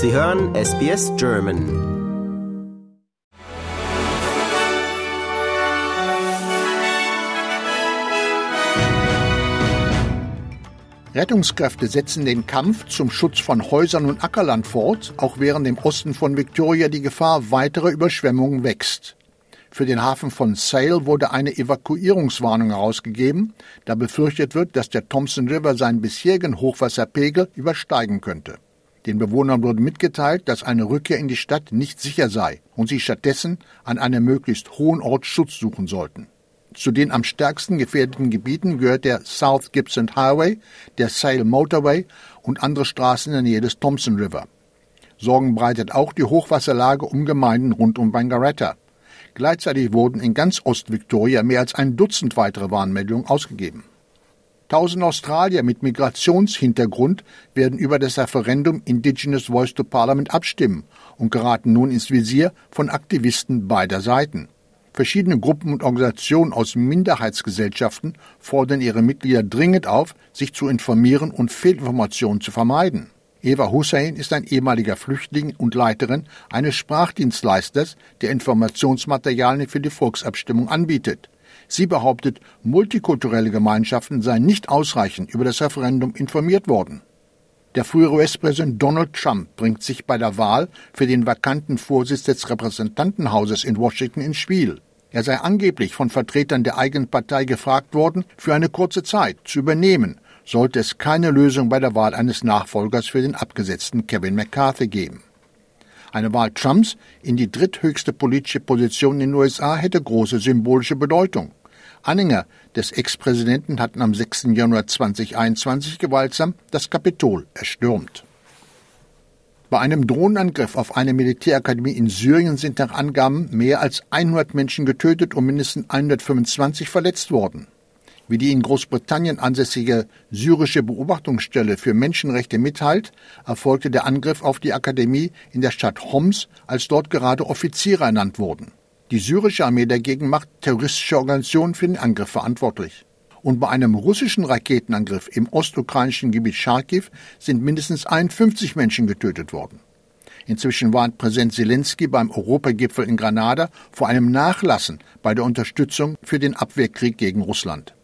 Sie hören SBS German. Rettungskräfte setzen den Kampf zum Schutz von Häusern und Ackerland fort, auch während im Osten von Victoria die Gefahr weiterer Überschwemmungen wächst. Für den Hafen von Sale wurde eine Evakuierungswarnung herausgegeben, da befürchtet wird, dass der Thompson River seinen bisherigen Hochwasserpegel übersteigen könnte. Den Bewohnern wurde mitgeteilt, dass eine Rückkehr in die Stadt nicht sicher sei und sie stattdessen an einem möglichst hohen Ort Schutz suchen sollten. Zu den am stärksten gefährdeten Gebieten gehört der South Gibson Highway, der Sale Motorway und andere Straßen in der Nähe des Thompson River. Sorgen bereitet auch die Hochwasserlage um Gemeinden rund um Wangaratta. Gleichzeitig wurden in ganz Ost-Victoria mehr als ein Dutzend weitere Warnmeldungen ausgegeben. Tausend Australier mit Migrationshintergrund werden über das Referendum Indigenous Voice to Parliament abstimmen und geraten nun ins Visier von Aktivisten beider Seiten. Verschiedene Gruppen und Organisationen aus Minderheitsgesellschaften fordern ihre Mitglieder dringend auf, sich zu informieren und Fehlinformationen zu vermeiden. Eva Hussein ist ein ehemaliger Flüchtling und Leiterin eines Sprachdienstleisters, der Informationsmaterialien für die Volksabstimmung anbietet. Sie behauptet, multikulturelle Gemeinschaften seien nicht ausreichend über das Referendum informiert worden. Der frühere US-Präsident Donald Trump bringt sich bei der Wahl für den vakanten Vorsitz des Repräsentantenhauses in Washington ins Spiel. Er sei angeblich von Vertretern der eigenen Partei gefragt worden, für eine kurze Zeit zu übernehmen sollte es keine Lösung bei der Wahl eines Nachfolgers für den abgesetzten Kevin McCarthy geben. Eine Wahl Trumps in die dritthöchste politische Position in den USA hätte große symbolische Bedeutung. Anhänger des Ex-Präsidenten hatten am 6. Januar 2021 gewaltsam das Kapitol erstürmt. Bei einem Drohnenangriff auf eine Militärakademie in Syrien sind nach Angaben mehr als 100 Menschen getötet und mindestens 125 verletzt worden wie die in Großbritannien ansässige syrische Beobachtungsstelle für Menschenrechte mitteilt, erfolgte der Angriff auf die Akademie in der Stadt Homs, als dort gerade Offiziere ernannt wurden. Die syrische Armee dagegen macht terroristische Organisationen für den Angriff verantwortlich. Und bei einem russischen Raketenangriff im ostukrainischen Gebiet Charkiw sind mindestens 51 Menschen getötet worden. Inzwischen warnt Präsident Zelensky beim Europagipfel in Granada vor einem Nachlassen bei der Unterstützung für den Abwehrkrieg gegen Russland.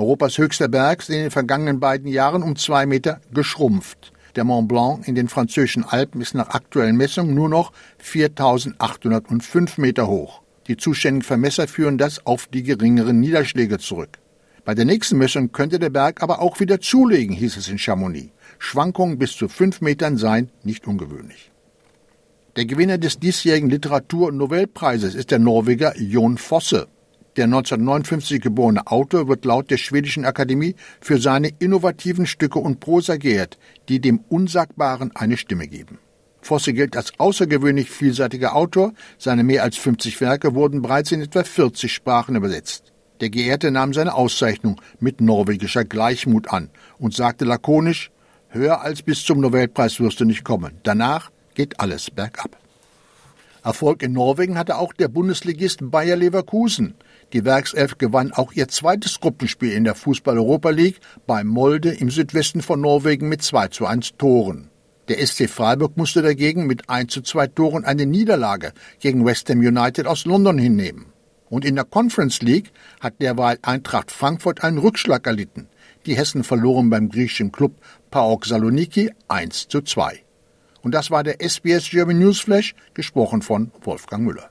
Europas höchster Berg ist in den vergangenen beiden Jahren um zwei Meter geschrumpft. Der Mont Blanc in den französischen Alpen ist nach aktuellen Messungen nur noch 4805 Meter hoch. Die zuständigen Vermesser führen das auf die geringeren Niederschläge zurück. Bei der nächsten Messung könnte der Berg aber auch wieder zulegen, hieß es in Chamonix. Schwankungen bis zu fünf Metern seien nicht ungewöhnlich. Der Gewinner des diesjährigen Literatur- und Nobelpreises ist der Norweger Jon Fosse. Der 1959 geborene Autor wird laut der Schwedischen Akademie für seine innovativen Stücke und Prosa geehrt, die dem Unsagbaren eine Stimme geben. Fosse gilt als außergewöhnlich vielseitiger Autor. Seine mehr als 50 Werke wurden bereits in etwa 40 Sprachen übersetzt. Der Geehrte nahm seine Auszeichnung mit norwegischer Gleichmut an und sagte lakonisch, höher als bis zum Nobelpreis wirst du nicht kommen. Danach geht alles bergab. Erfolg in Norwegen hatte auch der Bundesligist Bayer Leverkusen. Die Werkself gewann auch ihr zweites Gruppenspiel in der Fußball-Europa League bei Molde im Südwesten von Norwegen mit 2 zu 1 Toren. Der SC Freiburg musste dagegen mit 1 zu 2 Toren eine Niederlage gegen West Ham United aus London hinnehmen. Und in der Conference League hat derweil Eintracht Frankfurt einen Rückschlag erlitten. Die Hessen verloren beim griechischen Club PAOK Saloniki 1 zu 2. Und das war der SBS German Newsflash, gesprochen von Wolfgang Müller.